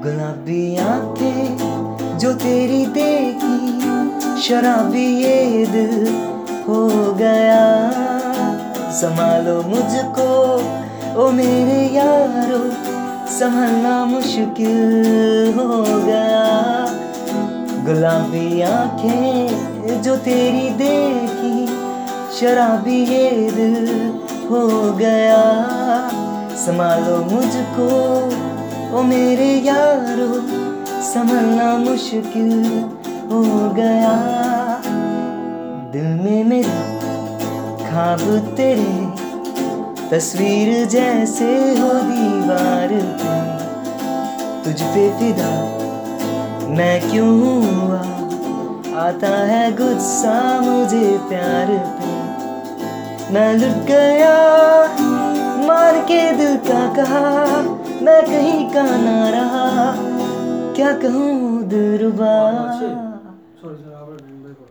गुलाबी आँखें जो तेरी देखी, शराबी ये दिल हो गया। संभालो मुझको, ओ मेरे यारो, संभलना मुश्किल हो गया। गुलाबी आँखें जो तेरी देखी, शराबी ये दिल हो गया। संभालो मुझको ओ मेरे यारो, संभलना मुश्किल हो गया। दिल में मेरे खाब तेरे तस्वीर जैसे हो दीवार पे। तुझ पे फिदा मैं क्यों हुआ? आता है गुस्सा मुझे प्यार पे। मैं लुट गया के दिल का कहा मैं कहीं का ना रहा। क्या कहूँ दिलरुबा?